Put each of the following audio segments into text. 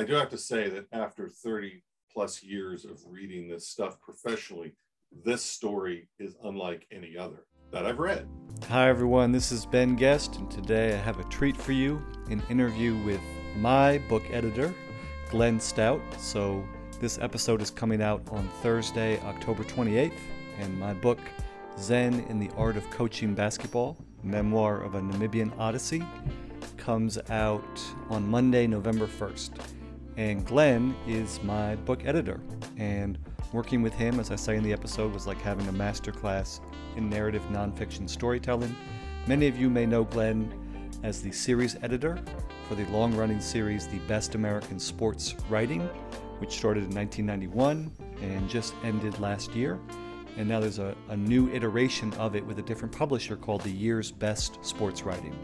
I do have to say that after 30 plus years of reading this stuff professionally, this story is unlike any other that I've read. Hi, everyone. This is Ben Guest, and today I have a treat for you an interview with my book editor, Glenn Stout. So, this episode is coming out on Thursday, October 28th, and my book, Zen in the Art of Coaching Basketball Memoir of a Namibian Odyssey, comes out on Monday, November 1st. And Glenn is my book editor. And working with him, as I say in the episode, was like having a masterclass in narrative nonfiction storytelling. Many of you may know Glenn as the series editor for the long running series The Best American Sports Writing, which started in 1991 and just ended last year. And now there's a, a new iteration of it with a different publisher called The Year's Best Sports Writing.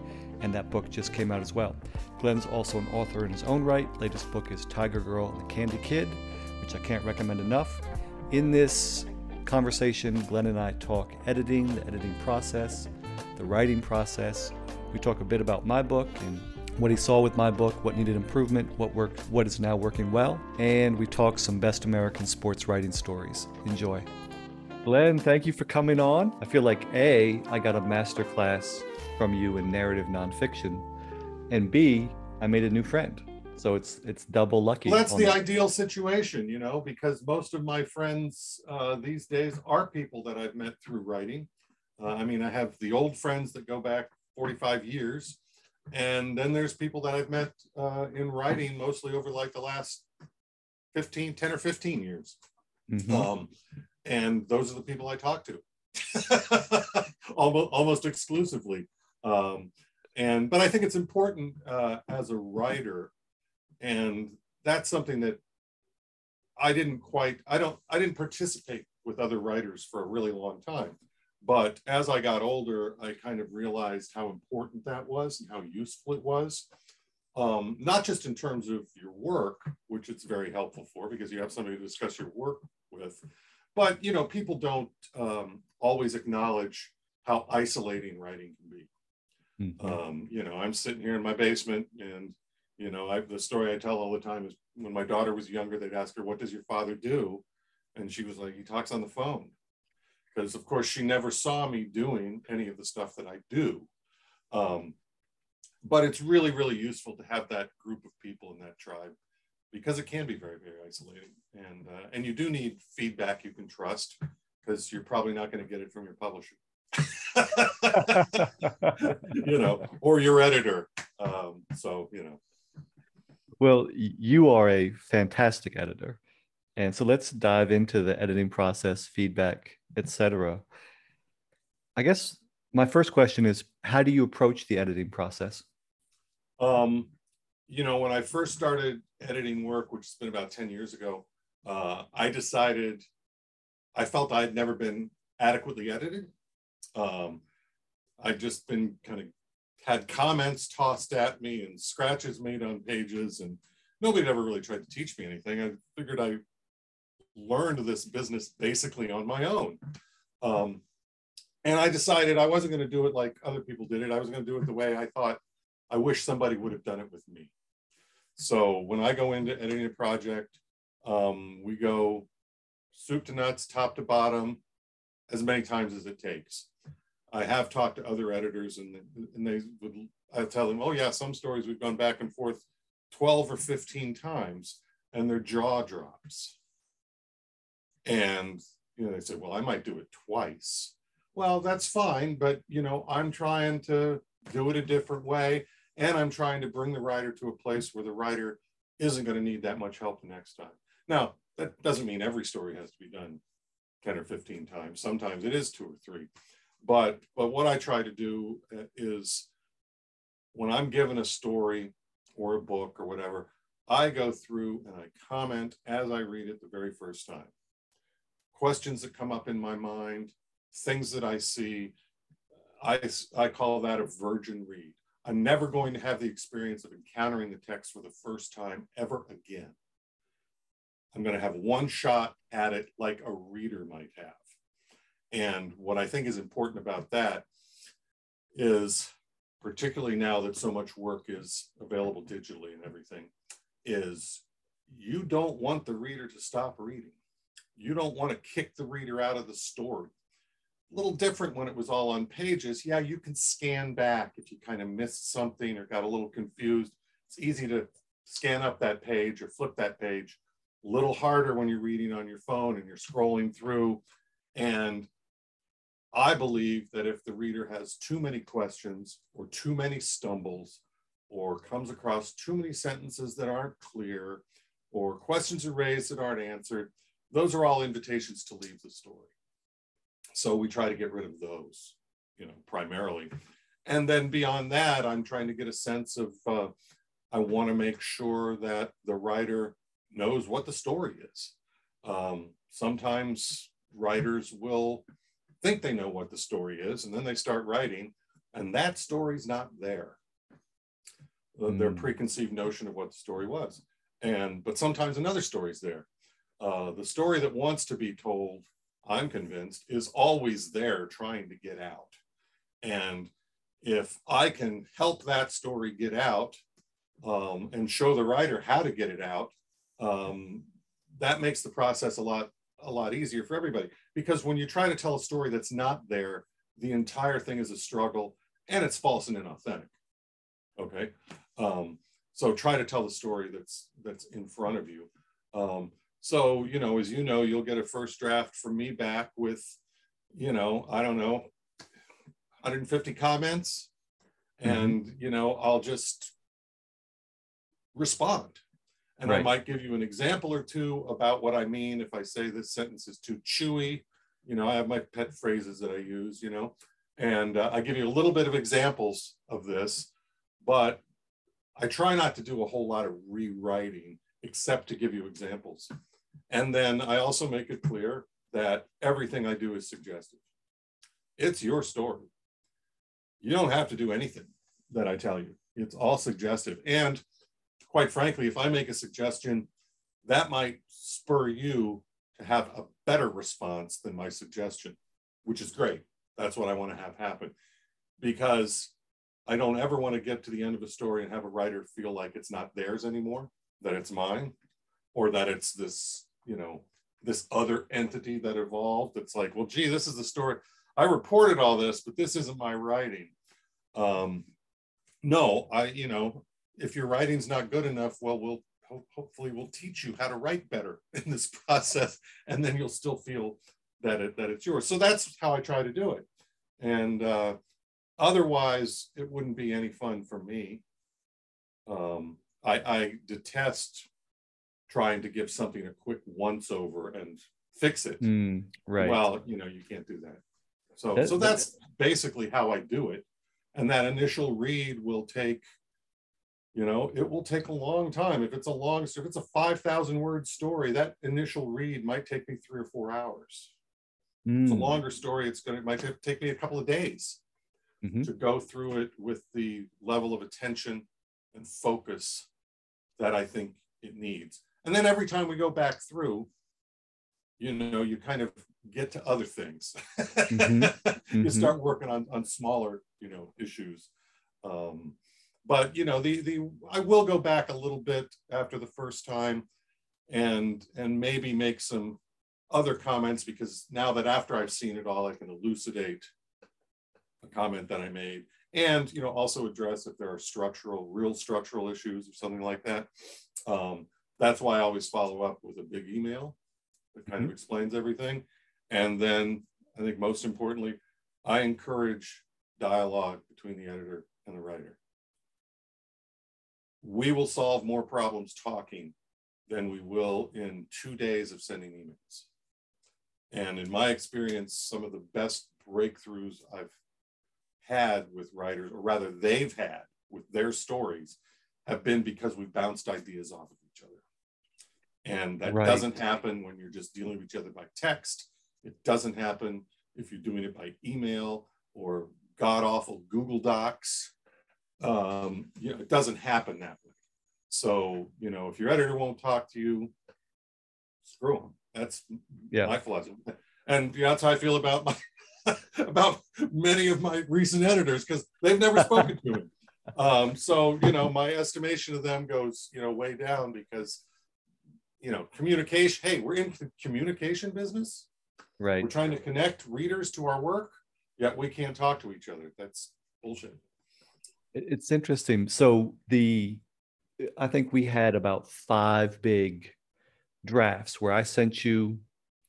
And that book just came out as well. Glenn's also an author in his own right. Latest book is Tiger Girl and the Candy Kid, which I can't recommend enough. In this conversation, Glenn and I talk editing, the editing process, the writing process. We talk a bit about my book and what he saw with my book, what needed improvement, what worked, what is now working well, and we talk some best American sports writing stories. Enjoy. Glenn, thank you for coming on. I feel like A, I got a master class from you in narrative nonfiction, and B, I made a new friend. So it's it's double lucky. Well, that's the ideal situation, you know, because most of my friends uh, these days are people that I've met through writing. Uh, I mean, I have the old friends that go back 45 years, and then there's people that I've met uh, in writing mostly over like the last 15, 10 or 15 years. Mm-hmm. Um, and those are the people I talk to almost, almost exclusively. Um, and, but I think it's important uh, as a writer, and that's something that I didn't quite, I don't, I didn't participate with other writers for a really long time. But as I got older, I kind of realized how important that was and how useful it was. Um, not just in terms of your work, which it's very helpful for because you have somebody to discuss your work with, but you know, people don't um, always acknowledge how isolating writing can be. Mm-hmm. Um, you know, I'm sitting here in my basement, and you know, I, the story I tell all the time is when my daughter was younger, they'd ask her, "What does your father do?" And she was like, "He talks on the phone." Because of course she never saw me doing any of the stuff that I do. Um, but it's really, really useful to have that group of people in that tribe because it can be very, very isolating. And uh, and you do need feedback you can trust because you're probably not going to get it from your publisher. you know, or your editor. Um, so, you know. Well, you are a fantastic editor. And so let's dive into the editing process, feedback, etc. I guess my first question is how do you approach the editing process? Um, you know, when I first started editing work, which has been about 10 years ago, uh, I decided I felt I'd never been adequately edited. Um, I've just been kind of had comments tossed at me and scratches made on pages, and nobody ever really tried to teach me anything. I figured I learned this business basically on my own. Um, and I decided I wasn't going to do it like other people did it. I was going to do it the way I thought I wish somebody would have done it with me. So when I go into editing a project, um, we go soup to nuts, top to bottom, as many times as it takes. I have talked to other editors and, and they would, I tell them, oh yeah, some stories we've gone back and forth 12 or 15 times and their jaw drops. And, you know, they said, well, I might do it twice. Well, that's fine, but, you know, I'm trying to do it a different way. And I'm trying to bring the writer to a place where the writer isn't going to need that much help the next time. Now, that doesn't mean every story has to be done 10 or 15 times. Sometimes it is two or three. But, but what I try to do uh, is when I'm given a story or a book or whatever, I go through and I comment as I read it the very first time. Questions that come up in my mind, things that I see, I, I call that a virgin read. I'm never going to have the experience of encountering the text for the first time ever again. I'm going to have one shot at it like a reader might have. And what I think is important about that is, particularly now that so much work is available digitally and everything, is you don't want the reader to stop reading. You don't want to kick the reader out of the story. A little different when it was all on pages. Yeah, you can scan back if you kind of missed something or got a little confused. It's easy to scan up that page or flip that page. A little harder when you're reading on your phone and you're scrolling through. And I believe that if the reader has too many questions or too many stumbles or comes across too many sentences that aren't clear or questions are raised that aren't answered, those are all invitations to leave the story. So we try to get rid of those, you know, primarily. And then beyond that, I'm trying to get a sense of, uh, I want to make sure that the writer knows what the story is. Um, sometimes writers will think they know what the story is, and then they start writing, and that story's not there. Mm. Their hmm. preconceived notion of what the story was. And but sometimes another story's there. Uh, the story that wants to be told, I'm convinced, is always there trying to get out. And if I can help that story get out um, and show the writer how to get it out, um, that makes the process a lot a lot easier for everybody. Because when you try to tell a story that's not there, the entire thing is a struggle and it's false and inauthentic. Okay. Um, so try to tell the story that's that's in front of you. Um, so you know, as you know, you'll get a first draft from me back with, you know, I don't know, 150 comments, mm-hmm. and you know, I'll just respond. And right. I might give you an example or two about what I mean if I say this sentence is too chewy. You know, I have my pet phrases that I use, you know, and uh, I give you a little bit of examples of this, but I try not to do a whole lot of rewriting except to give you examples. And then I also make it clear that everything I do is suggestive. It's your story. You don't have to do anything that I tell you. It's all suggestive. And quite frankly, if I make a suggestion, that might spur you to have a better response than my suggestion, which is great. That's what I want to have happen. Because I don't ever want to get to the end of a story and have a writer feel like it's not theirs anymore, that it's mine, or that it's this, you know, this other entity that evolved. It's like, well, gee, this is the story. I reported all this, but this isn't my writing. Um, no, I, you know, if your writing's not good enough, well, we'll ho- hopefully we'll teach you how to write better in this process, and then you'll still feel that it that it's yours. So that's how I try to do it. And uh, Otherwise, it wouldn't be any fun for me. Um, I, I detest trying to give something a quick once over and fix it. Mm, right. Well, you know, you can't do that. So, that, so that's that, basically how I do it. And that initial read will take, you know, it will take a long time. If it's a long, if it's a 5,000 word story, that initial read might take me three or four hours. Mm. It's a hmm. longer story. It's going to, it might take me a couple of days mm-hmm. to go through it with the level of attention and focus that I think it needs. And then every time we go back through, you know, you kind of get to other things. Mm-hmm. you mm-hmm. start working on, on smaller, you know, issues. Um, but you know, the the I will go back a little bit after the first time and and maybe make some other comments because now that after I've seen it all, I can elucidate a comment that I made, and you know also address if there are structural, real structural issues or something like that. Um, that's why I always follow up with a big email that kind mm-hmm. of explains everything, and then I think most importantly, I encourage dialogue between the editor and the writer. We will solve more problems talking than we will in two days of sending emails. And in my experience, some of the best breakthroughs I've had with writers, or rather they've had with their stories, have been because we've bounced ideas off of each other. And that right. doesn't happen when you're just dealing with each other by text. It doesn't happen if you're doing it by email or god awful Google Docs. Um, you know, it doesn't happen that way. So, you know, if your editor won't talk to you, screw them. That's yeah. my philosophy. And you know, that's how I feel about my about many of my recent editors because they've never spoken to me. Um, so you know, my estimation of them goes you know way down because you know, communication. Hey, we're in the communication business. Right. We're trying to connect readers to our work, yet we can't talk to each other. That's bullshit. It's interesting. So the I think we had about five big drafts where I sent you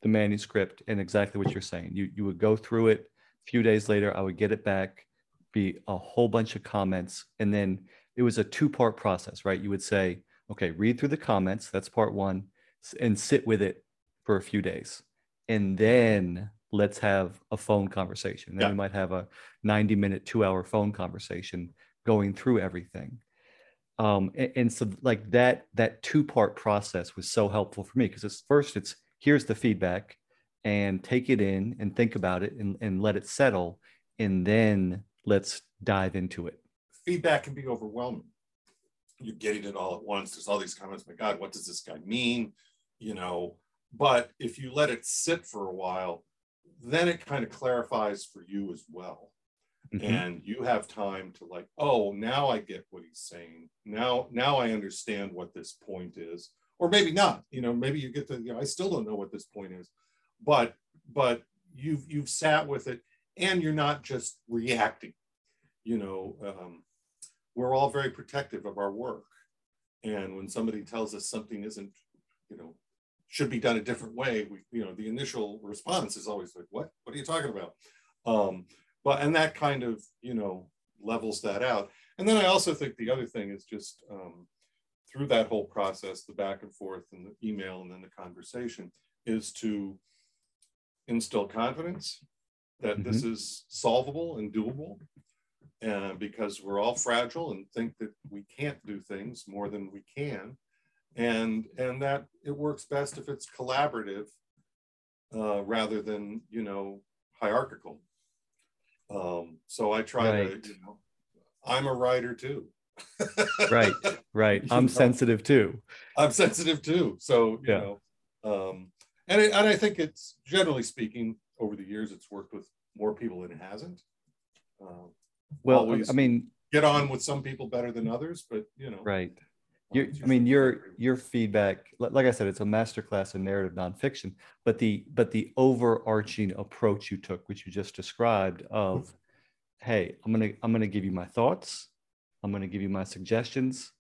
the manuscript and exactly what you're saying. You you would go through it. A few days later, I would get it back, be a whole bunch of comments, and then it was a two part process, right? You would say, okay, read through the comments. That's part one, and sit with it for a few days, and then let's have a phone conversation. Then yeah. we might have a 90 minute, two hour phone conversation going through everything. Um, and, and, so like that that two part process was so helpful for me because it's first it's here's the feedback and take it in and think about it and, and let it settle and then let's dive into it. Feedback can be overwhelming. You're getting it all at once. There's all these comments my god what does this guy mean? You know but if you let it sit for a while then it kind of clarifies for you as well Mm-hmm. and you have time to like oh now i get what he's saying. Now now i understand what this point is. Or maybe not you know maybe you get to you know i still don't know what this point is. But but you've you've sat with it and you're not just reacting. You know um, we're all very protective of our work. And when somebody tells us something isn't you know should be done a different way we you know the initial response is always like what? What are you talking about? Um, but and that kind of you know levels that out. And then i also think the other thing is just um, through that whole process the back and forth and the email and then the conversation is to instill confidence that mm-hmm. this is solvable and doable and because we're all fragile and think that we can't do things more than we can. And and that it works best if it's collaborative uh, rather than you know hierarchical um, so I try right. to, you know, I'm a writer too. right, right. I'm know? sensitive too. I'm sensitive too. So, you yeah. know, um, and, it, and I think it's generally speaking, over the years, it's worked with more people than it hasn't. Uh, well, I mean, get on with some people better than others, but you know, right. Your, I mean, your your feedback, like I said, it's a masterclass in narrative nonfiction. But the but the overarching approach you took, which you just described, of hey, I'm gonna I'm gonna give you my thoughts, I'm gonna give you my suggestions.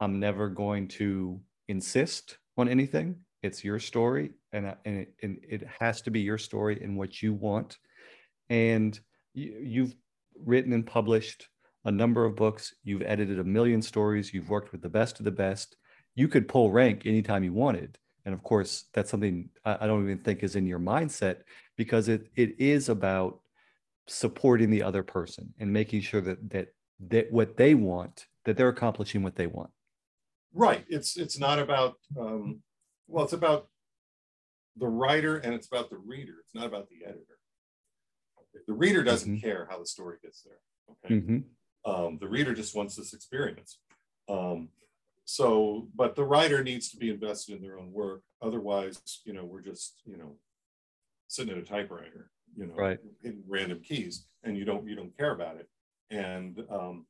I'm never going to insist on anything. It's your story, and and it, and it has to be your story and what you want. And you, you've written and published a number of books, you've edited a million stories, you've worked with the best of the best. You could pull rank anytime you wanted. And of course, that's something I don't even think is in your mindset because it, it is about supporting the other person and making sure that, that that what they want, that they're accomplishing what they want. Right. It's it's not about um, well, it's about the writer and it's about the reader. It's not about the editor. The reader doesn't mm-hmm. care how the story gets there. Okay. Mm-hmm. Um, the reader just wants this experience. Um, so, but the writer needs to be invested in their own work. Otherwise, you know, we're just, you know, sitting at a typewriter, you know, right. hitting random keys, and you don't you don't care about it. And um,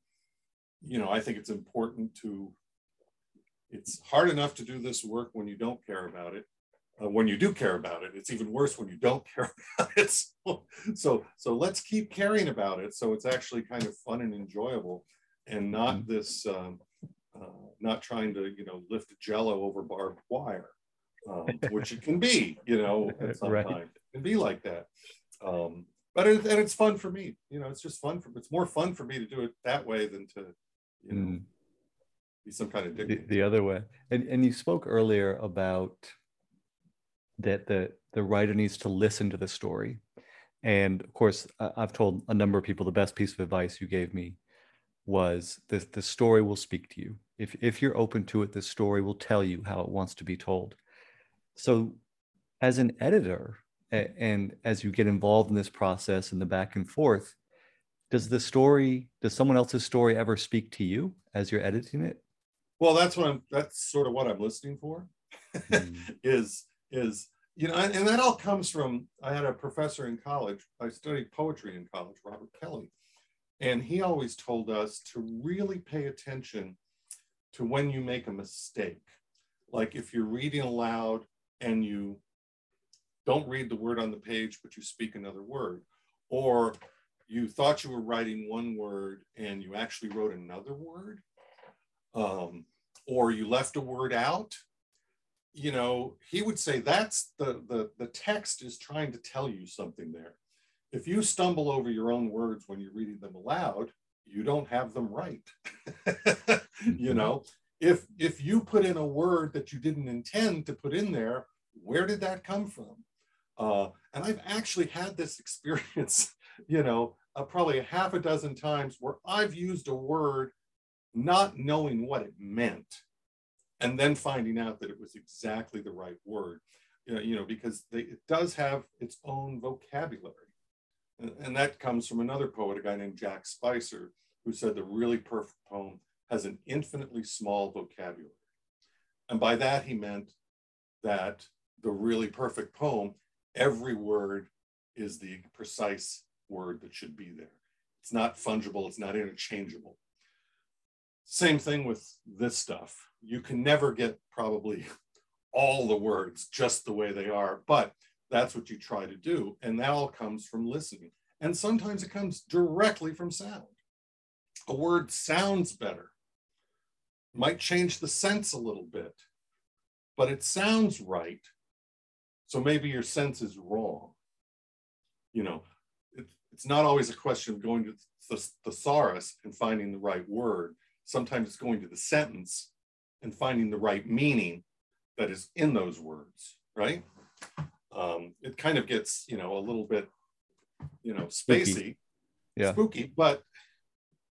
you know, I think it's important to. It's hard enough to do this work when you don't care about it, uh, when you do care about it it's even worse when you don't care about it so, so so let's keep caring about it so it's actually kind of fun and enjoyable and not mm-hmm. this um, uh, not trying to you know lift jello over barbed wire um, which it can be you know at some right. time it can be like that um, but it, and it's fun for me you know it's just fun for it's more fun for me to do it that way than to you know mm. be some kind of the, the other way and and you spoke earlier about that the the writer needs to listen to the story. And of course i've told a number of people the best piece of advice you gave me was the, the story will speak to you. If, if you're open to it the story will tell you how it wants to be told. So as an editor and as you get involved in this process and the back and forth does the story does someone else's story ever speak to you as you're editing it? Well that's what i'm that's sort of what i'm listening for mm. is is you know and, that all comes from i had a professor in college i studied poetry in college robert kelly and he always told us to really pay attention to when you make a mistake Like if you're reading aloud and you don't read the word on the page, but you speak another word, or you thought you were writing one word and you actually wrote another word, um, or you left a word out. You know, he would say that's the, the the text is trying to tell you something there. If you stumble over your own words when you're reading them aloud, you don't have them right. you know, if if you put in a word that you didn't intend to put in there, where did that come from? Uh, and I've actually had this experience, you know, uh, probably a half a dozen times where I've used a word not knowing what it meant, and then finding out that it was exactly the right word. You know, because they, it does have its own vocabulary. And that comes from another poet, a guy named Jack Spicer, who said the really perfect poem has an infinitely small vocabulary. And by that, he meant that the really perfect poem, every word is the precise word that should be there. It's not fungible, it's not interchangeable. Same thing with this stuff. You can never get probably all the words just the way they are, but that's what you try to do. And that all comes from listening. And sometimes it comes directly from sound. A word sounds better, might change the sense a little bit, but it sounds right. So maybe your sense is wrong. You know, it, it's not always a question of going to the thesaurus and finding the right word. Sometimes it's going to the sentence and finding the right meaning that is in those words, right? Um, it kind of gets, you know, a little bit, you know, spacey, spooky. yeah, spooky. But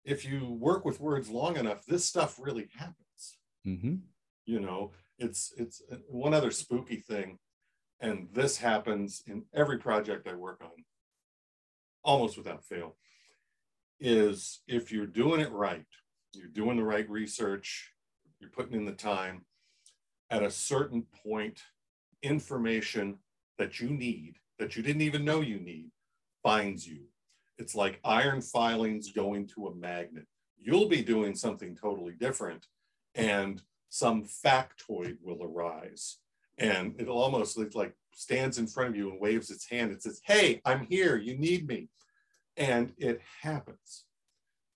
if you work with words long enough, this stuff really happens. Mm-hmm. You know, it's it's one other spooky thing, and this happens in every project I work on, almost without fail. Is if you're doing it right, you're doing the right research, you're putting in the time. At a certain point, information that you need, that you didn't even know you need, finds you. It's like iron filings going to a magnet. You'll be doing something totally different, and some factoid will arise. And it'll almost look like stands in front of you and waves its hand. It says, Hey, I'm here. You need me. And it happens.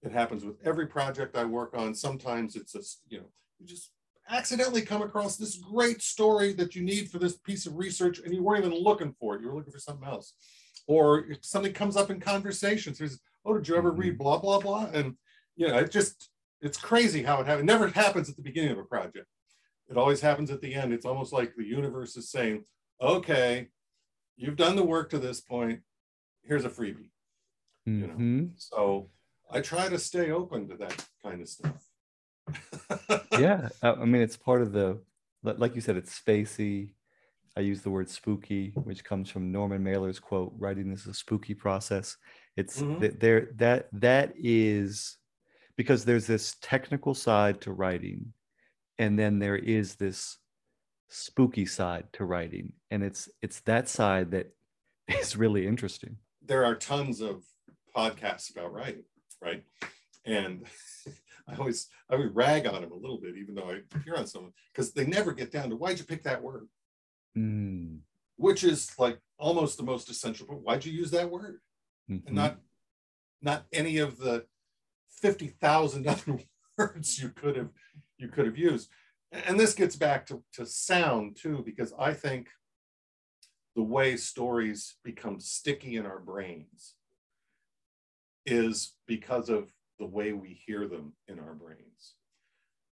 It happens with every project I work on. Sometimes it's a, you know, you just accidentally come across this great story that you need for this piece of research and you weren't even looking for it. You were looking for something else. Or if something comes up in conversation, says, oh, did you ever read mm-hmm. blah, blah, blah? And, you know, it just, it's crazy how it happens. It never happens at the beginning of a project. It always happens at the end. It's almost like the universe is saying, okay, you've done the work to this point. Here's a freebie. Mm-hmm. You know? Mm-hmm. So I try to stay open to that kind of stuff. yeah, I mean, it's part of the, like you said, it's spacey. I use the word spooky, which comes from Norman Mailer's quote: "Writing is a spooky process." It's mm-hmm. there that that is because there's this technical side to writing, and then there is this spooky side to writing, and it's it's that side that is really interesting. There are tons of podcasts about writing, right? And I always I would rag on them a little bit, even though I hear on someone because they never get down to why'd you pick that word, mm. which is like almost the most essential. But why'd you use that word, mm-hmm. and not not any of the fifty thousand other words you could have you could have used. And this gets back to, to sound too, because I think the way stories become sticky in our brains is because of the way we hear them in our brains.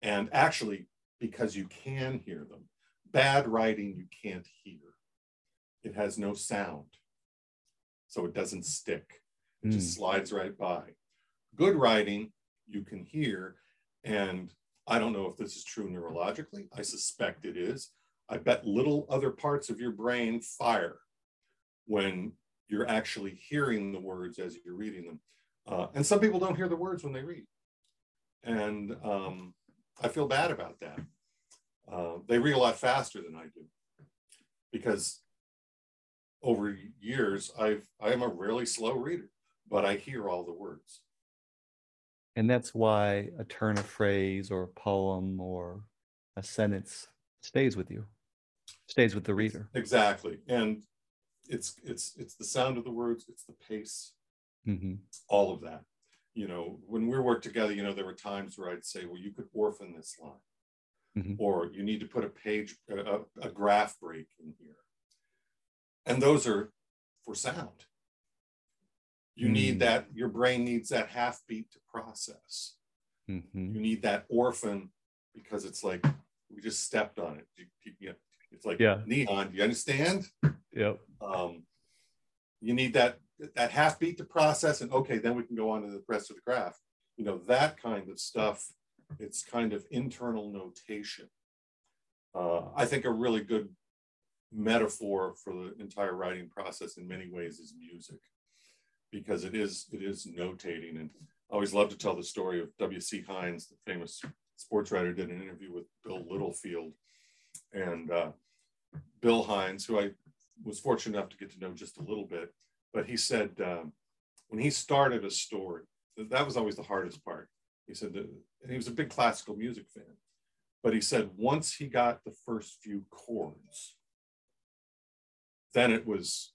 And actually, because you can hear them. Bad writing, you can't hear. It has no sound. So it doesn't stick, it mm. just hmm. slides right by. Good writing, you can hear. And I don't know if this is true neurologically. I suspect it is. I bet little other parts of your brain fire when you're actually hearing the words as you're reading them. Uh, and some people don't hear the words when they read. And um, I feel bad about that. Uh, they read a lot faster than I do because over years I've I am a really slow reader, but I hear all the words. And that's why a turn of phrase or a poem or a sentence stays with you, stays with the reader. Exactly. And it's it's it's the sound of the words, it's the pace, Mm-hmm. all of that. You know, when we worked together, you know, there were times where I'd say, well, you could orphan this line, Mhm. or you need to put a page, a, a, graph break in here. And those are for sound. You need Mm. that, your brain needs that half beat to process. Mm-hmm. You need that orphan because it's like we just stepped on it. You- you- you know, It's like Yeah. neon. Do you understand? Yep. um, you need that that half beat to process and okay then we can go on to the rest of the graph. You know that kind of stuff it's kind of internal notation. Uh, i think a really good metaphor for the entire writing process in many ways is music because it is it is notating. And i always love to tell the story of wc heinz the famous sports writer did an interview with bill littlefield. And uh, bill heinz who i was fortunate enough to get to know just a little bit, but he said um, when he started a story, that was always the hardest part. He said that, and he was a big classical music fan, but he said once he got the first few chords, then it was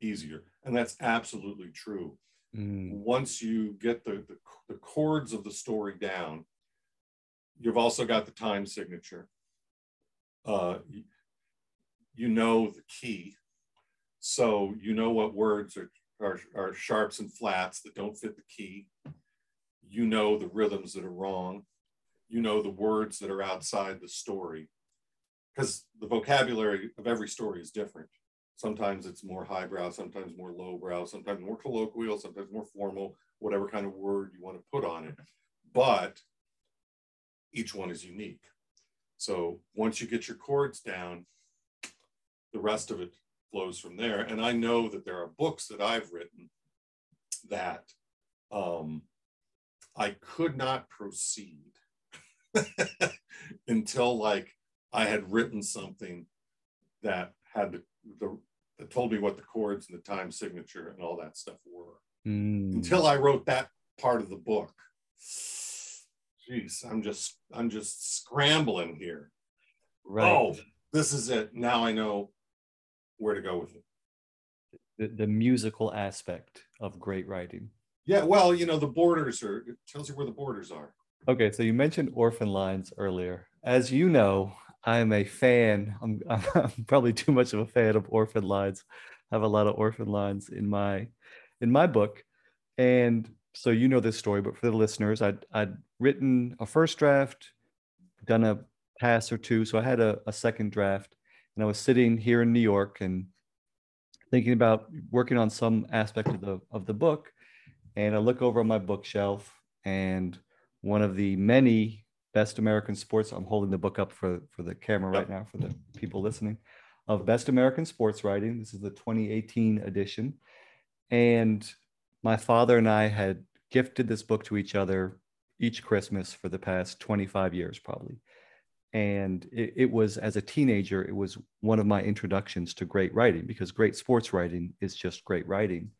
easier, and that's absolutely true. Mm. Once you get the, the the chords of the story down, you've also got the time signature. Uh, you know the key. So you know what words are, are, are sharps and flats that don't fit the key. You know the rhythms that are wrong. You know the words that are outside the story. Because the vocabulary of every story is different. Sometimes it's more highbrow, sometimes more lowbrow, sometimes more colloquial, sometimes more formal, whatever kind of word you want to put on it. But each one is unique. So once you get your chords down, the rest of it flows from there. And I know that there are books that I've written that um, I could not proceed until like I had written something that had the, the that told me what the chords and the time signature and all that stuff were. Mm. Until I wrote that part of the book. Jeez, I'm just I'm just scrambling here. right. Oh, this is it. Now I know where to go with it. The, the musical aspect of great writing. Yeah, well, you know, the borders are, it tells you where the borders are. Okay, so you mentioned orphan lines earlier. As you know, I'm a fan. I'm, I'm probably too much of a fan of orphan lines. I have a lot of orphan lines in my in my book, and so you know this story. But for the listeners, I'd I'd written a first draft, done a pass or two, so I had a, a second draft, and I was sitting here in New York and thinking about working on some aspect of the of the book, and I look over on my bookshelf and one of the many best American sports. I'm holding the book up for for the camera right now for the people listening of best American sports writing. This is the 2018 edition, and my father and I had gifted this book to each other each Christmas for the past 25 years, probably. And it, it was as a teenager, it was one of my introductions to great writing because great sports writing is just great writing.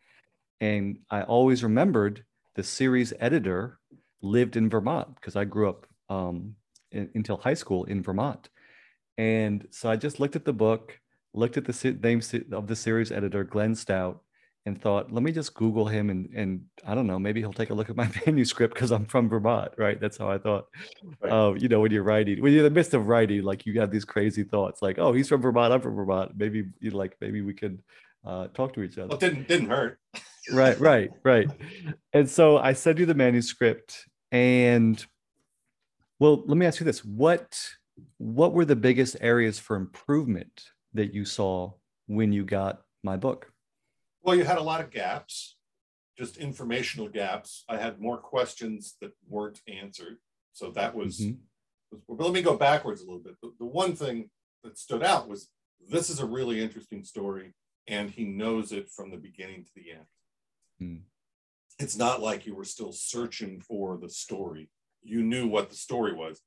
And I always remembered the series editor lived in Vermont because I grew up um, in, until high school in Vermont. And so I just looked at the book, looked at the name of the series editor, Glenn Stout, and thought, let me just Google him and and I don't know, maybe he'll take a look at my manuscript because I'm from Vermont, right? That's how I thought. Right. Uh, you know, when you're writing, when you're in the midst of writing, like you have these crazy thoughts, like, oh, he's from Vermont, I'm from Vermont. Maybe you like, maybe we could uh, talk to each other Well, it didn't didn't hurt. right right right and so i sent you the manuscript and well let me ask you this what what were the biggest areas for improvement that you saw when you got my book Well, you had a lot of gaps, just informational gaps. I had more questions that weren't answered. So that was, Mhm. was but let me go backwards a little bit. The, the one thing that stood out was this is a really interesting story, and he knows it from the beginning to the end. Hmm. It's not like you were still searching for the story. You knew what the story was.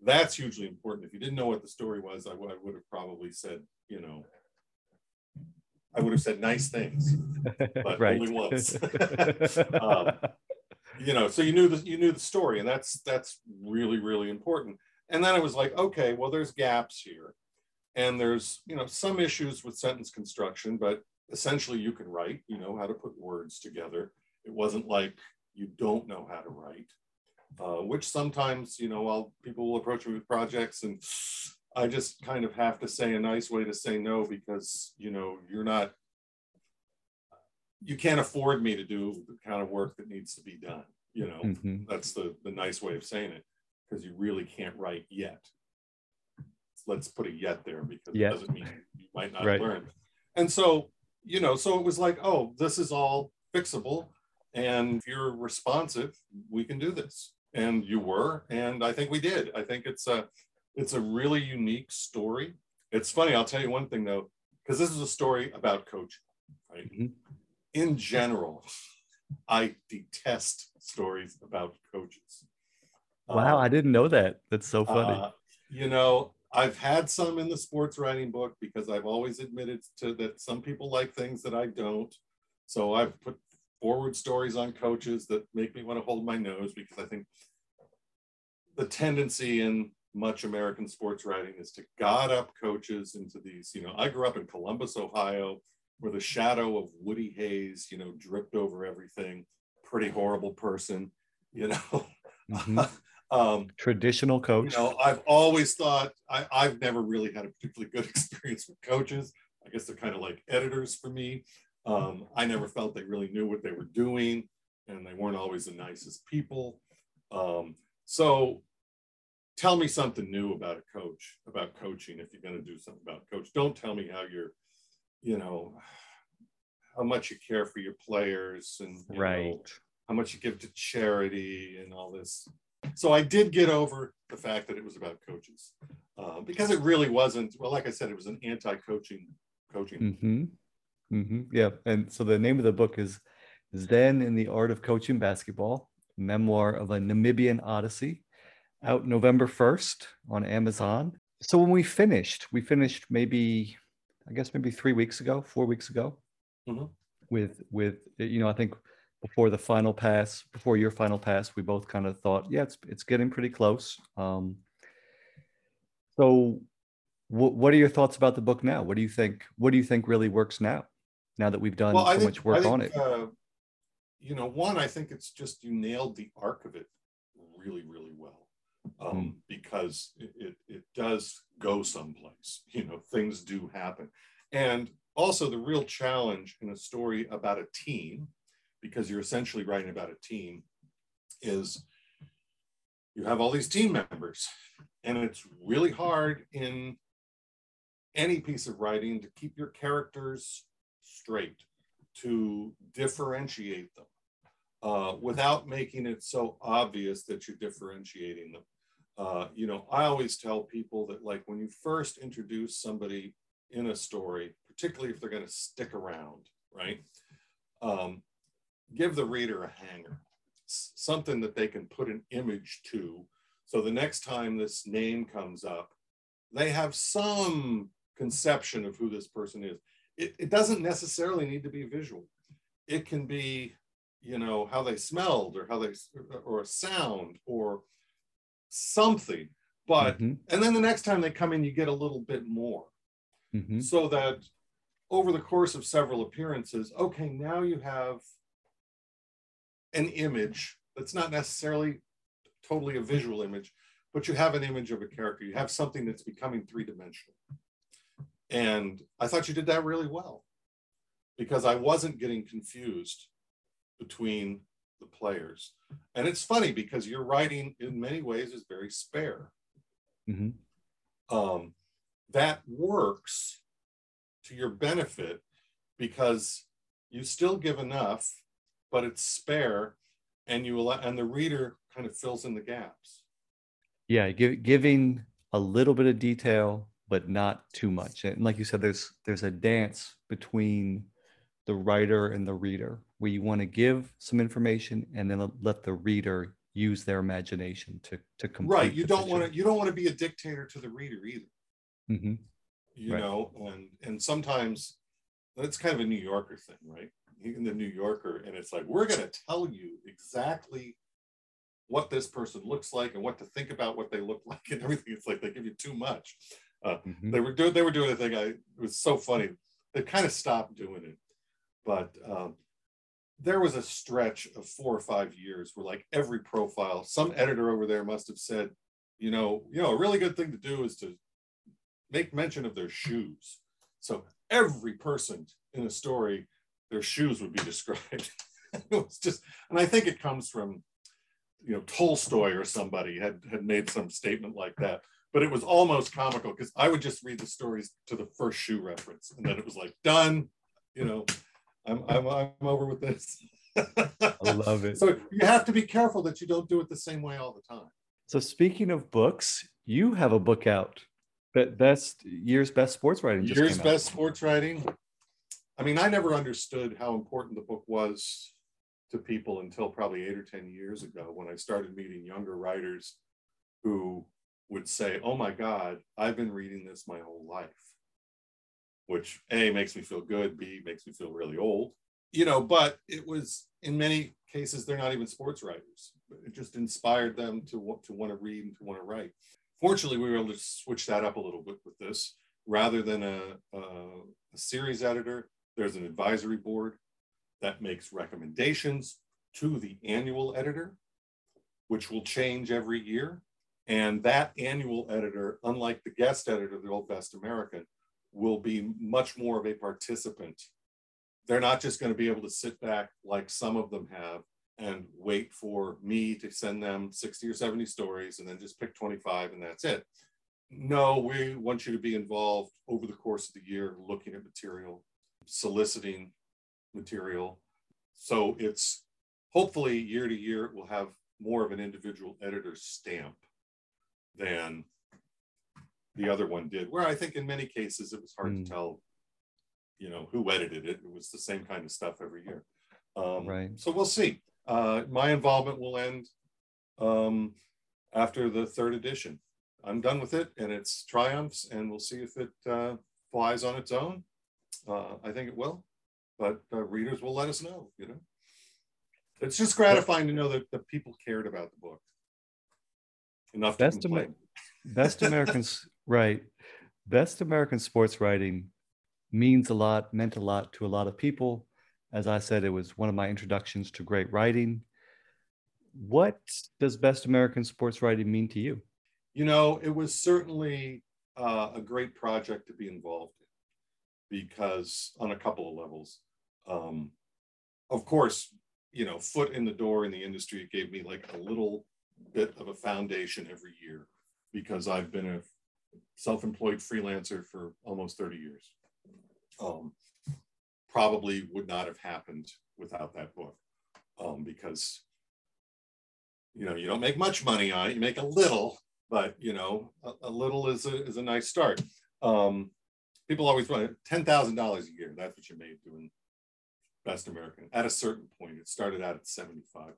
That's hugely important. If you didn't know what the story was, I would I would have probably said, you know, I would have said nice things, but right only once. Um, you know, so you knew the you knew the story, and that's that's really really important. And then it was like, okay, well, there's gaps here. And there's, you know, some issues with sentence construction, but essentially you can write, you know how to put words together. It wasn't like you don't know how to write, uh, which sometimes, you know, I'll, people will approach me with projects and I just kind of have to say a nice way to say no because, you know, you're not, you can't afford me to do the kind of work that needs to be done. You know, mm-hmm. that's the, the nice way of saying it because you really can't write yet. Let's put a yet there because yet. it doesn't mean you might not right. learn. And so, you know, so it was like, oh, this is all fixable. And if you're responsive, we can do this. And you were, and I think we did. I think it's a it's a really unique story. It's funny, I'll tell you one thing though, because this is a story about coaching, right? Mm-hmm. In general, I detest stories about coaches. Wow, um, I didn't know that. That's so funny. Uh, you know, I've had some in the sports writing book because I've always admitted to that some people like things that I don't. So I've put forward stories on coaches that make me want to hold my nose because I think the tendency in much American sports writing is to god up coaches into these, you know, I grew up in Columbus, Ohio, where the shadow of Woody Hayes, you know, dripped over everything. Pretty horrible person, you know. Mm-hmm. um, Traditional coach. You know, I've always thought I, I've never really had a particularly good experience with coaches. I guess they're kind of like editors for me. Um, I never felt they really knew what they were doing, and they weren't always the nicest people. Um, so tell me something new about a coach, about coaching if you're going to do something about coach. Don't tell me how you're, you know, how much you care for your players and you right. Know, how much you give to charity and all this. So I did get over the fact that it was about coaches uh, because it really wasn't. Well, like I said, it was an anti-coaching coaching. Mm-hmm. Mm-hmm. Yeah, and so the name of the book is Zen in the Art of Coaching Basketball: Memoir of a Namibian Odyssey out November 1st on Amazon. So when we finished, we finished maybe, I guess maybe three weeks ago, four weeks ago, mm-hmm. with with you know I think before the final pass, before your final pass, we both kind of thought, yeah, it's it's getting pretty close. Um, so, w- what are your thoughts about the book now? What do you think? What do you think really works now? Now that we've done well, so think, much work think, on it. Uh, you know, one, I think it's just you nailed the arc of it really, really well um, mm. because it, it, it does go someplace. You know, things do happen. And also, the real challenge in a story about a team, because you're essentially writing about a team, is you have all these team members, and it's really hard in any piece of writing to keep your characters straight, to differentiate them. Uh, without making it so obvious that you're differentiating them uh, you know, I always tell people that like when you first introduce somebody in a story, particularly if they're going to stick around, right? Um, give the reader a hanger, something that they can put an image to. So the next time this name comes up, they have some conception of who this person is. It, it doesn't necessarily need to be visual. It can be, you know, how they smelled or how they, or a sound or something. But mm-hmm. and then the next time they come in, you get a little bit more. Mm-hmm. So that over the course of several appearances, okay, now you have an image that's not necessarily totally a visual image, but you have an image of a character. You have something that's becoming three dimensional. And I thought you did that really well because I wasn't getting confused between the players. And it's funny because your writing, in many ways, is very spare. Mm-hmm. Um, that works to your benefit because you still give enough, but it's spare, and you allow, and the reader kind of fills in the gaps. Yeah, give, giving a little bit of detail, but not too much. And like you said, there's there's a dance between the writer and the reader where you want to give some information and then let the reader use their imagination to to complete right you don't want to you don't want to be a dictator to the reader either mm-hmm. you right. know and and sometimes that's kind of a new yorker thing right in the new yorker and it's like we're going to tell you exactly what this person looks like and what to think about what they look like and everything. It's like they give you too much. Uh, mm-hmm. They were doing they were doing a thing. I it was so funny. They kind of stopped doing it, but um, there was a stretch of four or five years where like every profile, some editor over there must have said, you know, you know, a really good thing to do is to make mention of their shoes. So every person in a story, their shoes would be described. it was just, and I think it comes from, you know, Tolstoy or somebody had had made some statement like that. But it was almost comical because I would just read the stories to the first shoe reference, and then it was like done. You know, I'm I'm I'm over with this. I love it. So you have to be careful that you don't do it the same way all the time. So speaking of books, you have a book out. Best year's best sports writing. Year's best sports writing. I mean, I never understood how important the book was to people until probably eight or 10 years ago when I started meeting younger writers who would say, Oh my God, I've been reading this my whole life, which A makes me feel good, B makes me feel really old, you know, but it was in many cases, they're not even sports writers. It just inspired them to, to want to read and to want to write. Fortunately, we were able to switch that up a little bit with this. Rather than a, a, a series editor, there's an advisory board that makes recommendations to the annual editor, which will change every year. And that annual editor, unlike the guest editor, the old Best American, will be much more of a participant. They're not just going to be able to sit back like some of them have and wait for me to send them 60 or 70 stories and then just pick 25 and that's it. No, we want you to be involved over the course of the year, looking at material, soliciting material. So it's hopefully year to year, it will have more of an individual editor stamp than the other one did, where I think in many cases it was hard mm. to tell, you know, who edited it. It was the same kind of stuff every year. Um, right. So we'll see. Uh, my involvement will end um, after the third edition. I'm done with it and its triumphs, and we'll see if it uh, flies on its own. Uh, I think it will, but uh, readers will let us know. You know, it's just gratifying to know that the people cared about the book enough best to complain. best Americans, right? Best American sports writing means a lot, meant a lot to a lot of people. As I said, it was one of my introductions to great writing. What does best American sports writing mean to you? You know, it was certainly uh, a great project to be involved in because, on a couple of levels, um, of course, you know, foot in the door in the industry, it gave me like a little bit of a foundation every year because I've been a self employed freelancer for almost 30 years. Um, probably would not have happened without that book um, because you know you don't make much money on it. You make a little but you know a, a little is a, is a nice start. Um, people always run $10000 a year. That's what you made doing best american at a certain point. It started out at 7500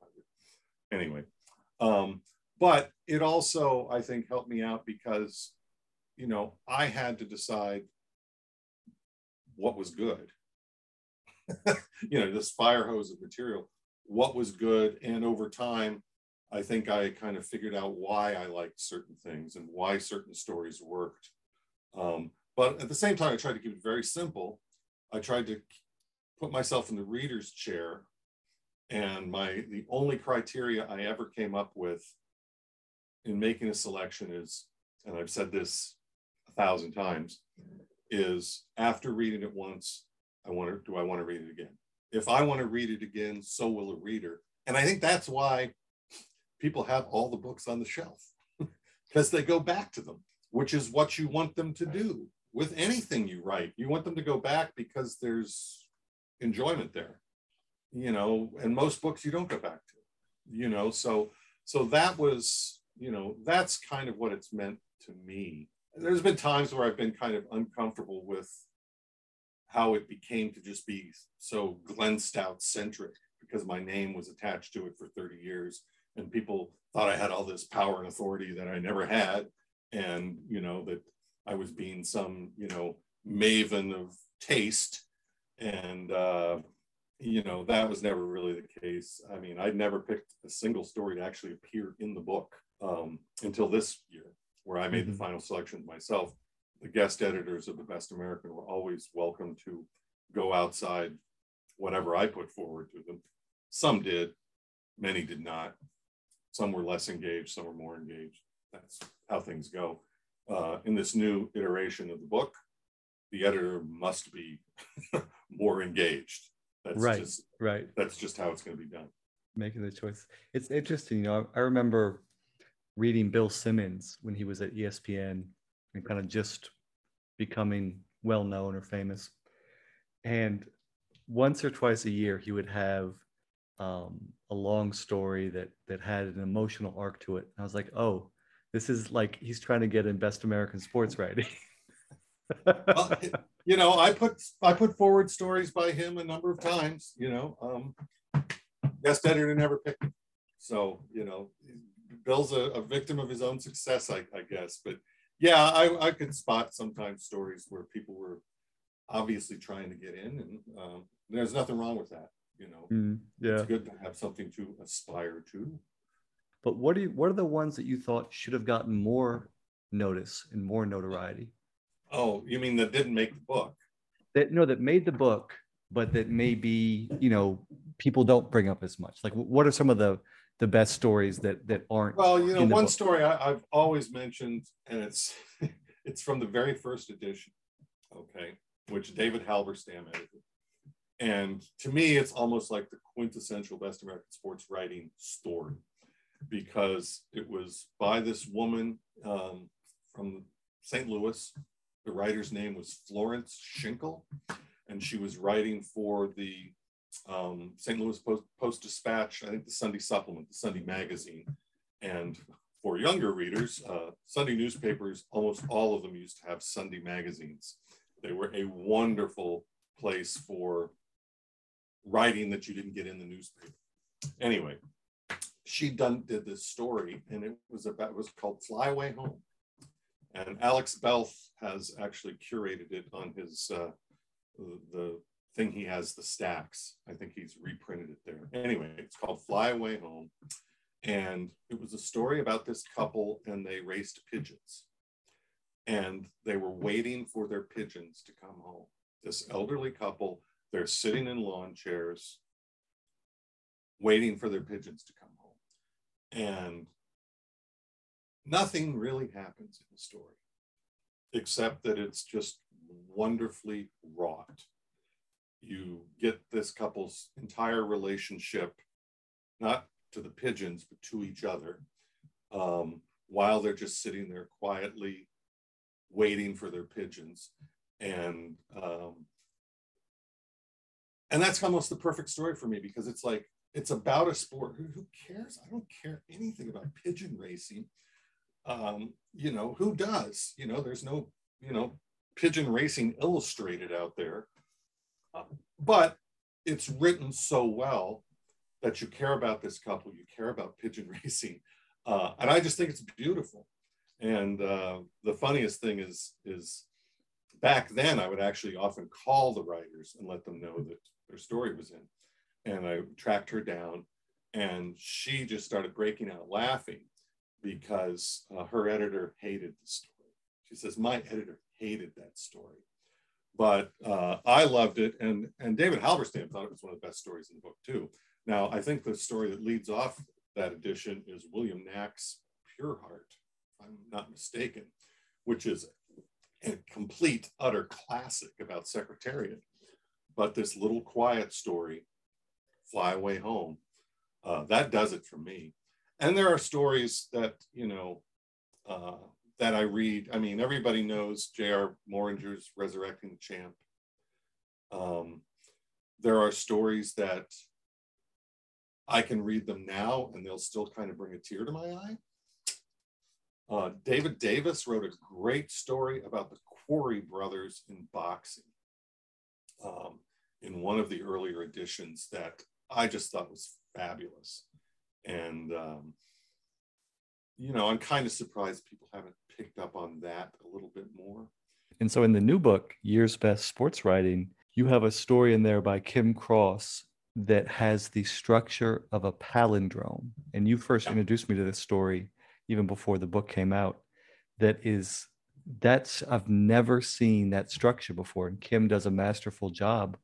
anyway um, but it also i think helped me out because you know i had to decide what was good you know, this fire hose of material, what was good. And over time, I think I kind of figured out why I liked certain things and why certain stories worked. Um, but at the same time, I tried to keep it very simple. I tried to put myself in the reader's chair. And my the only criteria I ever came up with in making a selection is, and I've said this a thousand times, is after reading it once, I want to, do I want to read it again? If I want to read it again, so will a reader. And I think that's why people have all the books on the shelf because they go back to them, which is what you want them to do with anything you write. You want them to go back because there's enjoyment there, you know, and most books you don't go back to, you know, so, so that was, you know, that's kind of what it's meant to me. There's been times where I've been kind of uncomfortable with how it became to just be so Glenn Stout centric because my name was attached to it for 30 years and people thought I had all this power and authority that I never had. And you know that I was being some you know maven of taste. And uh, you know, that was never really the case. I mean, I'd never picked a single story to actually appear in the book um, until this year, where I made mm-hmm. the final selections myself. The guest editors of the Best American were always welcome to go outside whatever I put forward to them. Some did, many did not. Some were less engaged, some were more engaged. That's how things go. Uh, in this new iteration of the book, the editor must be more engaged that's right, just, right. That's just how it's going to be done. Making the choice. It's interesting. You know, I remember reading Bill Simmons when he was at ESPN and kind of just becoming well known or famous. And once or twice a year, he would have um, a long story that that had an emotional arc to it. And I was like, oh, this is like he's trying to get in best American sports writing. well, you know, I put I put forward stories by him a number of times. You know, um, guest editor never picked. So you know, Bill's a, a victim of his own success, I, I guess. But yeah, I, I could spot sometimes stories where people were obviously trying to get in, and um, there's nothing wrong with that. You know, mm, yeah, it's good to have something to aspire to. But what do you, what are the ones that you thought should have gotten more notice and more notoriety? Oh, you mean that didn't make the book? That no, that made the book, but that maybe you know people don't bring up as much. Like, what are some of the the best stories that that aren't? Well, you know, one book? story I, have always mentioned, and it's it's from the very first edition, okay, which David Halberstam edited. And to me, it's almost like the quintessential best American sports writing story because it was by this woman um, from St. Louis the writer's name was Florence Shinkle, and she was writing for the um, St. Louis Post, Post Dispatch, I think the Sunday Supplement, the Sunday Magazine. And for younger readers, uh, Sunday newspapers, almost all of them used to have Sunday magazines. They were a wonderful place for writing that you didn't get in the newspaper. Anyway, she done did this story, and it was about it was called Fly Away Home. And Alex Belth has actually curated it on his uh, the thing he has the stacks. I think he's reprinted it there. Anyway, it's called Fly Away Home, and it was a story about this couple and they raced pigeons, and they were waiting for their pigeons to come home. This elderly couple, they're sitting in lawn chairs, waiting for their pigeons to come home, and nothing really happens in the story except that it's just wonderfully wrought. You get this couple's entire relationship, not to the pigeons, but to each other, um, while they're just sitting there quietly waiting for their pigeons. And um, and that's almost the perfect story for me because it's like it's about a sport. Who, who cares? I don't care anything about pigeon racing um, you know, who does? You know, there's no, you know, pigeon racing illustrated out there. But it's written so well that you care about this couple, you care about pigeon racing. Uh, and I just think it's beautiful. And uh, the funniest thing is, is back then I would actually often call the writers and let them know that their story was in. And I tracked her down and she just started breaking out laughing because uh, her editor hated the story. She says, My editor hated that story. But uh, I loved it. And, and David Halberstam thought it was one of the best stories in the book, too. Now, I think the story that leads off that edition is William Nack's Pure Heart, if I'm not mistaken, which is a complete, utter classic about Secretariat. But this little quiet story, Fly Away Home, uh, that does it for me and there are stories that you know uh, that I read. I mean, everybody knows J.R. Moehringer's Resurrecting the Champ. Um, there are stories that I can read them now, and they'll still kind of bring a tear to my eye. Uh, David Davis wrote a great story about the Quarry brothers in boxing um, in one of the earlier editions that I just thought was fabulous. And, um, you know, I'm kind of surprised people haven't picked up on that a little bit more. And so in the new book, Year's Best Sports Writing, you have a story in there by Kim Cross that has the structure of a palindrome. And you first introduced me to this story even before the book came out. That is, that's, I've never seen that structure before. And Kim does a masterful job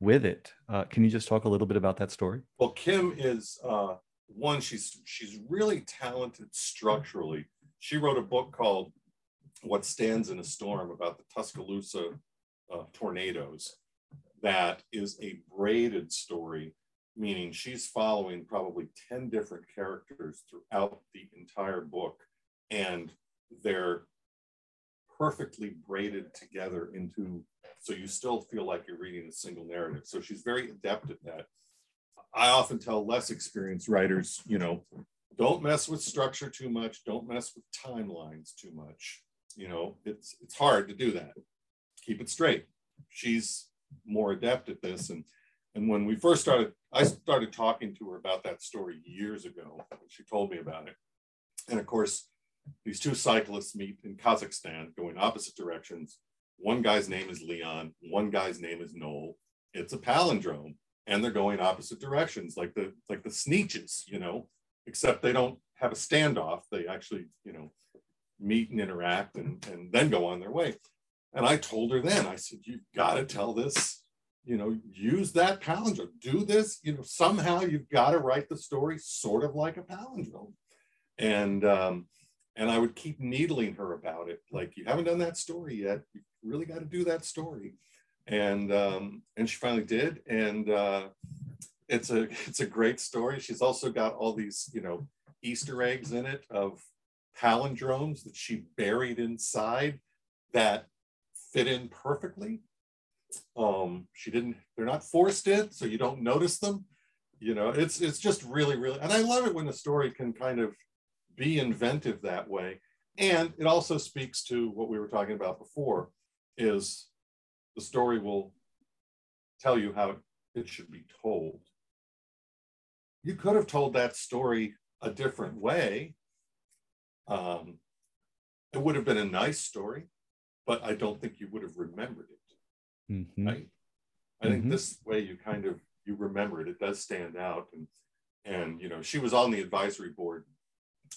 with it. Uh, can you just talk a little bit about that story? Well, Kim is uh, one, she's, she's really talented structurally. She wrote a book called What Stands in a Storm about the Tuscaloosa uh, tornadoes that is a braided story, meaning she's following probably 10 different characters throughout the entire book, and they're perfectly braided together into so you still feel like you're reading a single narrative. So she's very adept at that. I often tell less experienced writers, you know, don't mess with structure too much, don't mess with timelines too much. You know, it's it's hard to do that. Keep it straight. She's more adept at this. And and when we first started, I started talking to her about that story years ago. She told me about it. And of course, these two cyclists meet in Kazakhstan going opposite directions. One guy's name is Leon, one guy's name is Noel. It's a palindrome, and they're going opposite directions, like the like the Sneetches, you know, except they don't have a standoff. They actually, you know, meet and interact and, and then go on their way. And I told her then, I said, you've got to tell this, you know, use that palindrome, do this, you know, somehow you've got to write the story sort of like a palindrome. And, um, and I would keep needling her about it. Like, you haven't done that story yet. You really got to do that story. And, um, and she finally did. And, uh, it's a, it's a great story. She's also got all these, you know, Easter eggs in it of palindromes that she buried inside that fit in perfectly. Um, she didn't, they're not forced in, so you don't notice them. You know, it's it's just really, really, and I love it when a story can kind of be inventive that way. And it also speaks to what we were talking about before, is the story will tell you how it should be told. You could have told that story a different way. Um, it would have been a nice story but I don't think you would have remembered it. Mm-hmm. Right? I mm-hmm. think this way you kind of you remember it. It does stand out, and and you know she was on the advisory board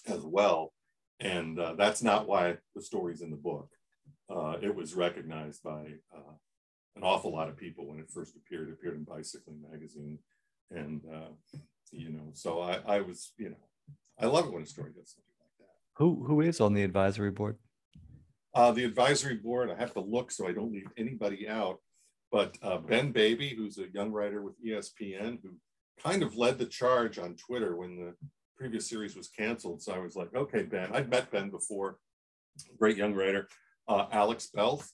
as well, and uh, that's not why the story's in the book. Uh, it was recognized by uh, an awful lot of people when it first appeared. It appeared in Bicycling magazine, and uh, you know, so I, I was you know, I love it when a story does something like that. Who who is on the advisory board? Uh, the advisory board, I have to look so I don't leave anybody out, but uh, Ben Baby, who's a young writer with ESPN, who kind of led the charge on Twitter when the previous series was canceled. So I was like, okay, Ben, I'd met Ben before, great young writer. Uh, Alex Belth,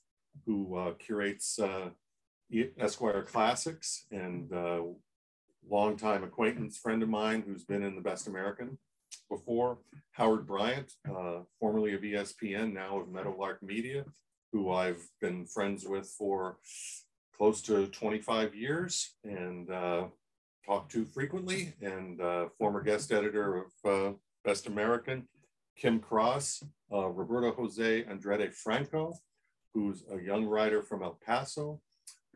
who uh, curates uh, Esquire Classics and uh, longtime acquaintance friend of mine who's been in the Best American before. Howard Bryant, uh, formerly of ESPN, now of Meadowlark Media, who I've been friends with for close to 25 years and uh, talk to frequently, and uh, former guest editor of uh, Best American, Kim Cross, uh, Roberto Jose Andrade Franco, who's a young writer from El Paso,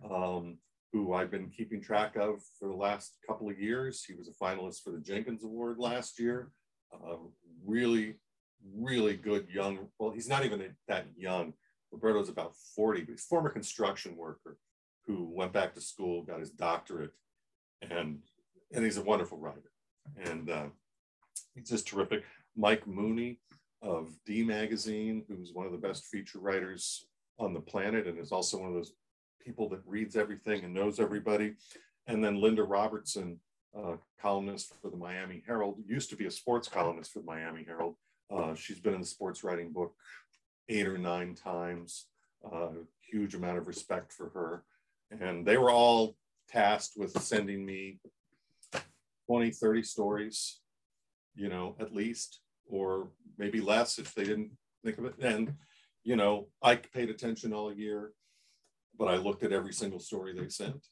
um, who I've been keeping track of for the last couple of years. He was a finalist for the Jenkins Award last year a really, really good young, well, he's not even that young. Roberto's about 40, but he's former construction worker who went back to school, got his doctorate, and and he's a wonderful writer. And uh, he's just terrific. Mike Mooney of D Magazine, who's one of the best feature writers on the planet and is also one of those people that reads everything and knows everybody. And then Linda Robertson, uh, columnist for the Miami Herald, used to be a sports columnist for the Miami Herald. Uh, she's been in the sports writing book eight or nine times. Uh, huge amount of respect for her. And they were all tasked with sending me 20, 30 stories, you know, at least, or maybe less if they didn't think of it. And, you know, I paid attention all year, but I looked at every single story they sent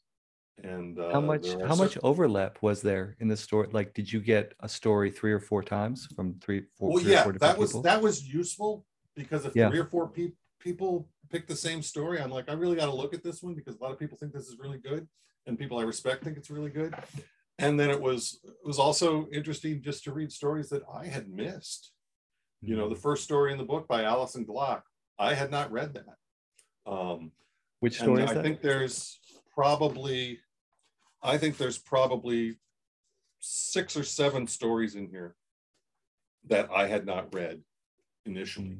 and uh, how much how much overlap was there in the story like did you get a story three or four times from three four well three yeah that was people? that was useful because if yeah. three or four pe- people pick the same story. I'm like, I really got to look at this one because a lot of people think this is really good, and people I respect think it's really good. And then it was it was also interesting just to read stories that I had missed. You know, the first story in the book by Alison Glock, I had not read that. Um, Which story is I that? think there's probably, I think there's probably six or seven stories in here that I had not read initially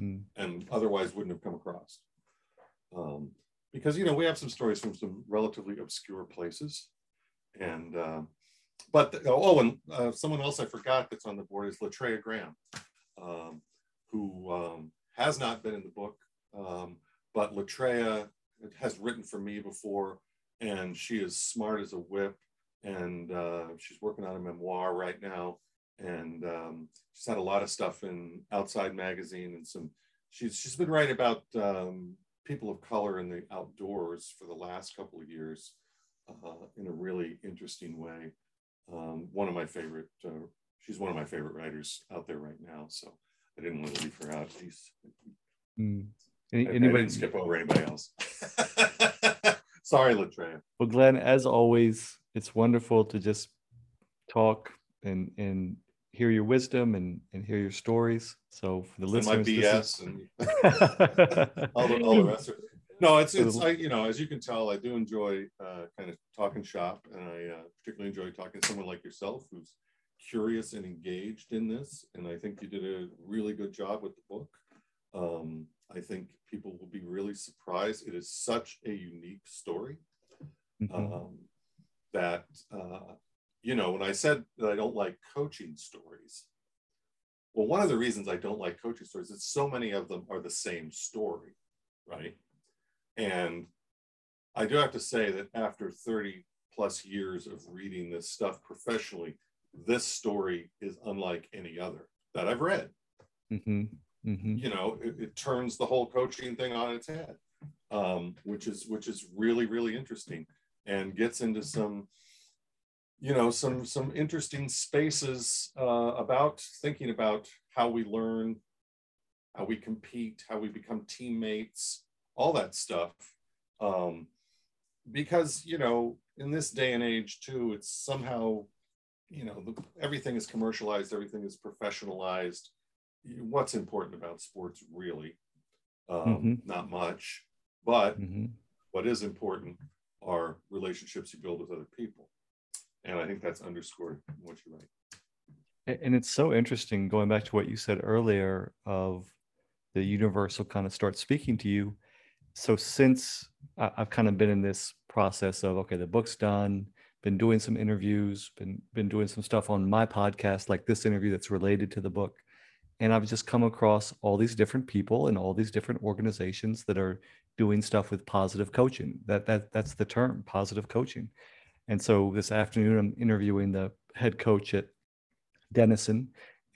Mm. and otherwise wouldn't have come across. Um, because you know we have some stories from some relatively obscure places, and uh, but oh, and uh, someone else I forgot that's on the board is Latria Graham, um, who um, has not been in the book, um, but Latria has written for me before, and she is smart as a whip, and uh, she's working on a memoir right now, and um, she's had a lot of stuff in Outside Magazine and some. She's she's been writing about um, people of color in the outdoors for the last couple of years uh, in a really interesting way. Um, one of my favorite. Uh, she's one of my favorite writers out there right now. So I didn't want to leave her out. She's, Mm. Any, I, I anybody? didn't skip over anybody else. Sorry, Latria. Well, Glenn, as always, it's wonderful to just talk and and hear your wisdom and and hear your stories. So for the And listeners, this BS and all the, all the rest of it. No, it's it's I you know as you can tell I do enjoy uh, kind of talking shop and I uh, particularly enjoy talking to someone like yourself who's curious and engaged in this and I think you did a really good job with the book. Um, I think people will be really surprised. It is such a unique story Mhm. um, that uh, you know when I said that I don't like coaching stories. Well, one of the reasons I don't like coaching stories is so many of them are the same story, right? And I do have to say that after 30 plus years of reading this stuff professionally, this story is unlike any other that I've read. Mhm. Mhm. You know, it, it turns the whole coaching thing on its head, um, which is which is really really interesting, and gets into some, you know, some some interesting spaces uh, about thinking about how we learn, how we compete, how we become teammates, all that stuff. Um, because you know, in this day and age too, it's somehow, you know, the, everything is commercialized, everything is professionalized. What's important about sports, really? Um, Mhm. Not much, but Mhm. what is important are relationships you build with other people, and I think that's underscored in what you write. And it's so interesting going back to what you said earlier of the universal kind of start speaking to you. So since I've kind of been in this process of okay, the book's done, been doing some interviews, been been doing some stuff on my podcast, like this interview that's related to the book, and I've just come across all these different people and all these different organizations that are doing stuff with positive coaching. That that that's the term, positive coaching. And so this afternoon, I'm interviewing the head coach at Denison,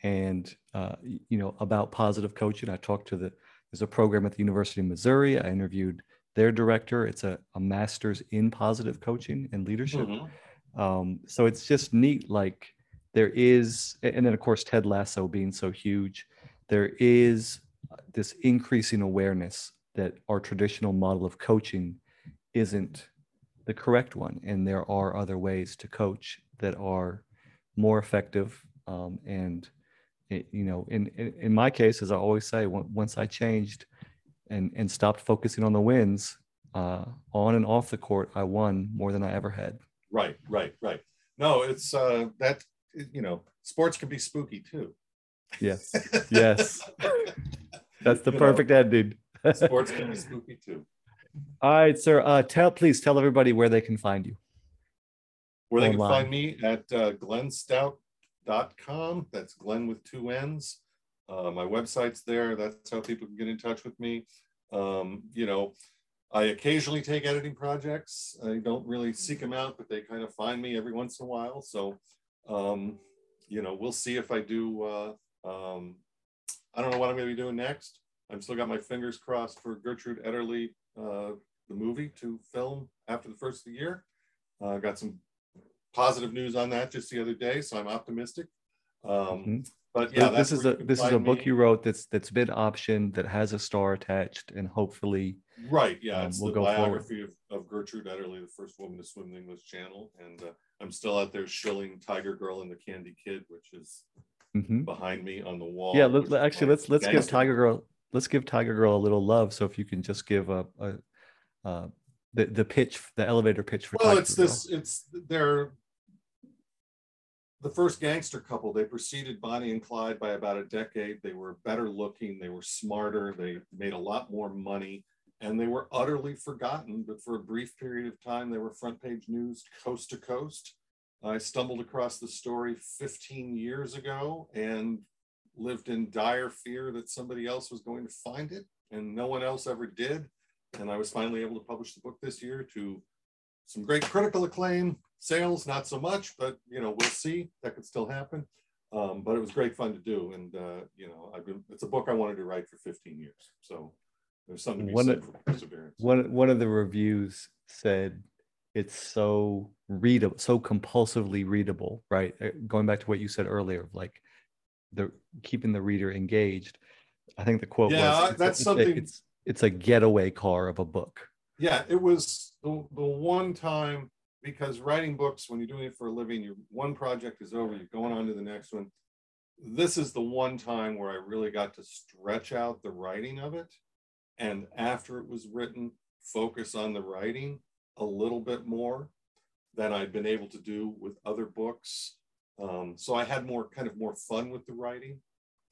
and uh, you know about positive coaching. I talked to the there's a program at the University of Missouri. I interviewed their director. It's a, a master's in positive coaching and leadership. Um, so it's just neat. Like there is, and then of course Ted Lasso being so huge, there is this increasing awareness that our traditional model of coaching isn't the correct one, and there are other ways to coach that are more effective. Um, and it, you know, in, in in my case, as I always say, once I changed and and stopped focusing on the wins uh, on and off the court, I won more than I ever had. Right, right, right. No, it's uh, that you know, sports can be spooky too. Yes, yes, that's the You know, perfect ending. sports can be spooky too. All right, sir. Uh, tell please tell everybody where they can find you. Where they can find me at uh, glennstout.com. That's Glenn with two N's. Uh, my website's there. That's how people can get in touch with me. Um, you know, I occasionally take editing projects. I don't really seek them out, but they kind of find me every once in a while. So, um, you know, we'll see if I do. Uh, um, I don't know what I'm going to be doing next. I've still got my fingers crossed for Gertrude Ederle, uh, the movie, to film after the first of the year. Uh, got some positive news on that just the other day, so I'm optimistic. Um, Mhm. but yeah, this is a this is a book me. you wrote that's that's been optioned that has a star attached, and hopefully, right? Yeah, um, it's we'll the biography of, of, Gertrude Ederle, the first woman to swim the English Channel, and uh, I'm still out there shilling Tiger Girl and the Candy Kid, which is mm-hmm. behind me on the wall. Yeah, let, actually, let's let's give Tiger Girl let's give Tiger Girl a little love. So if you can just give a, a uh, the the pitch, the elevator pitch for. Well, Tiger it's Girl. this. It's they're the first gangster couple. They preceded Bonnie and Clyde by about a decade. They were better looking. They were smarter. They made a lot more money. And they were utterly forgotten, but for a brief period of time, they were front page news coast to coast. I stumbled across the story 15 years ago and lived in dire fear that somebody else was going to find it, and no one else ever did. And I was finally able to publish the book this year to some great critical acclaim. Sales, not so much, but you know, we'll see. That could still happen. Um, but it was great fun to do, and uh, you know, I've been. It's a book I wanted to write for 15 years, so there's something to be one said of, for perseverance. One one of the reviews said it's so readable, so compulsively readable, right? Uh, going back to what you said earlier, like the keeping the reader engaged. I think the quote yeah, was, it's, that's it's, something. It's it's a getaway car of a book. Yeah, it was the, the one time because writing books when you're doing it for a living, your one project is over, you're going on to the next one. This is the one time where I really got to stretch out the writing of it, and after it was written, focus on the writing a little bit more than I'd been able to do with other books um, so I had more kind of more fun with the writing.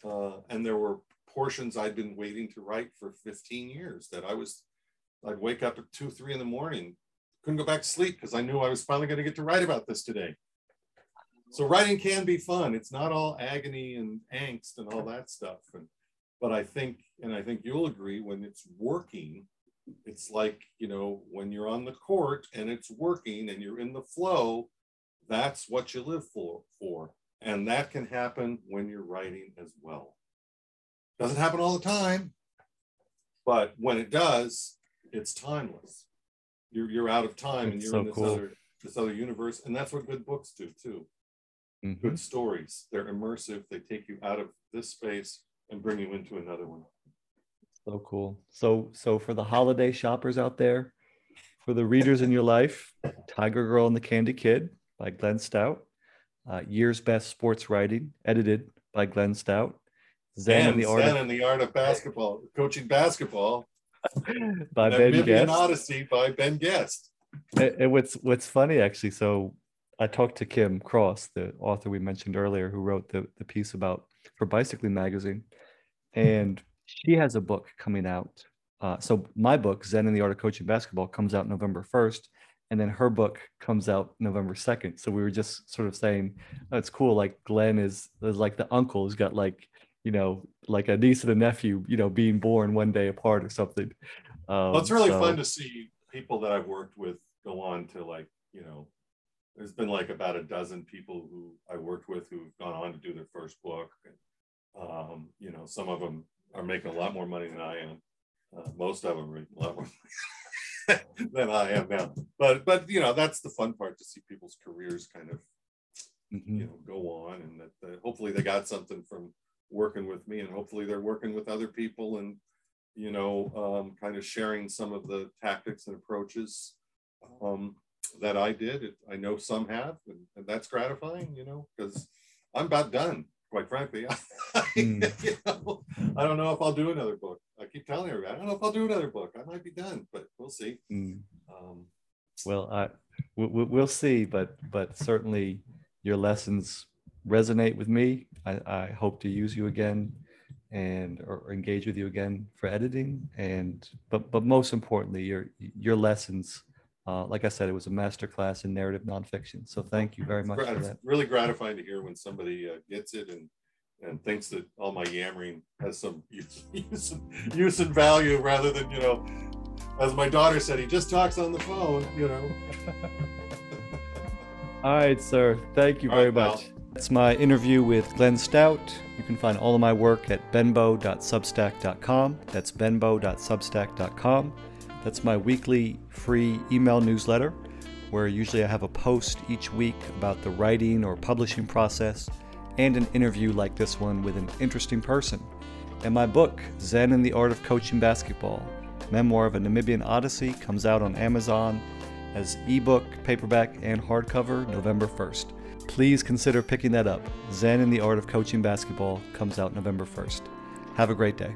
Uh, and there were portions I'd been waiting to write for 15 years that I was, I'd wake up at two, three in the morning, couldn't go back to sleep because I knew I was finally going to get to write about this today. So writing can be fun. It's not all agony and angst and all that stuff. And, but I think, and I think you'll agree, when it's working, it's like, you know, when you're on the court and it's working and you're in the flow, that's what you live for, for. And that can happen when you're writing as well. Doesn't happen all the time, but when it does, it's timeless. You're, you're out of time and you're so in this cool. other this other universe. And that's what good books do too. Mm-hmm. Good stories. They're immersive. They take you out of this space and bring you into another one. So cool. So so for the holiday shoppers out there, for the readers in your life, Tiger Girl and the Candy Kid, by Glenn Stout. Uh, Year's Best Sports Writing, edited by Glenn Stout. Zen and the Art of, and the Art of Basketball, Coaching Basketball by Ben Guest. Odyssey by Ben Guest. And, and what's what's funny actually, so I talked to Kim Cross, the author we mentioned earlier, who wrote the, the piece about for Bicycling Magazine, and she has a book coming out. Uh, so my book, Zen and the Art of Coaching Basketball, comes out November first, and then her book comes out November 2nd. So we were just sort of saying, oh, it's cool. Like Glenn is, is like the uncle who's got like, you know, like a niece and a nephew, you know, being born one day apart or something. Um, well, it's really so, fun to see people that I've worked with go on to like, you know, there's been like about a dozen people who I worked with who've gone on to do their first book. And, um, you know, some of them are making a lot more money than I am. Uh, most of them are making a lot more than I am now. But but you know that's the fun part to see people's careers kind of mm-hmm. you know go on, and that, that hopefully they got something from working with me, and hopefully they're working with other people, and you know um, kind of sharing some of the tactics and approaches um, that I did. It, I know some have, and, and that's gratifying, you know, because I'm about done quite frankly. mm. you know, I don't know if I'll do another book. I keep telling everybody, I don't know if I'll do another book. I might be done, but we'll see. Mm. Um, well, I, we, we'll see, but but certainly your lessons resonate with me. I, I hope to use you again and or engage with you again for editing and but but most importantly your your lessons uh, like I said, it was a master class in narrative nonfiction. So thank you very much it's for that. Really gratifying to hear when somebody uh, gets it and and thinks that all my yammering has some use, use, use and value rather than you know, as my daughter said, he just talks on the phone. You know. all right, sir. Thank you all very right, much. Pal. That's my interview with Glenn Stout. You can find all of my work at benbow.substack.com. That's benbow.substack.com. That's my weekly free email newsletter, where usually I have a post each week about the writing or publishing process and an interview like this one with an interesting person. And my book, Zen and the Art of Coaching Basketball Memoir of a Namibian Odyssey, comes out on Amazon as ebook, paperback, and hardcover November 1st. Please consider picking that up. Zen and the Art of Coaching Basketball comes out November 1st. Have a great day.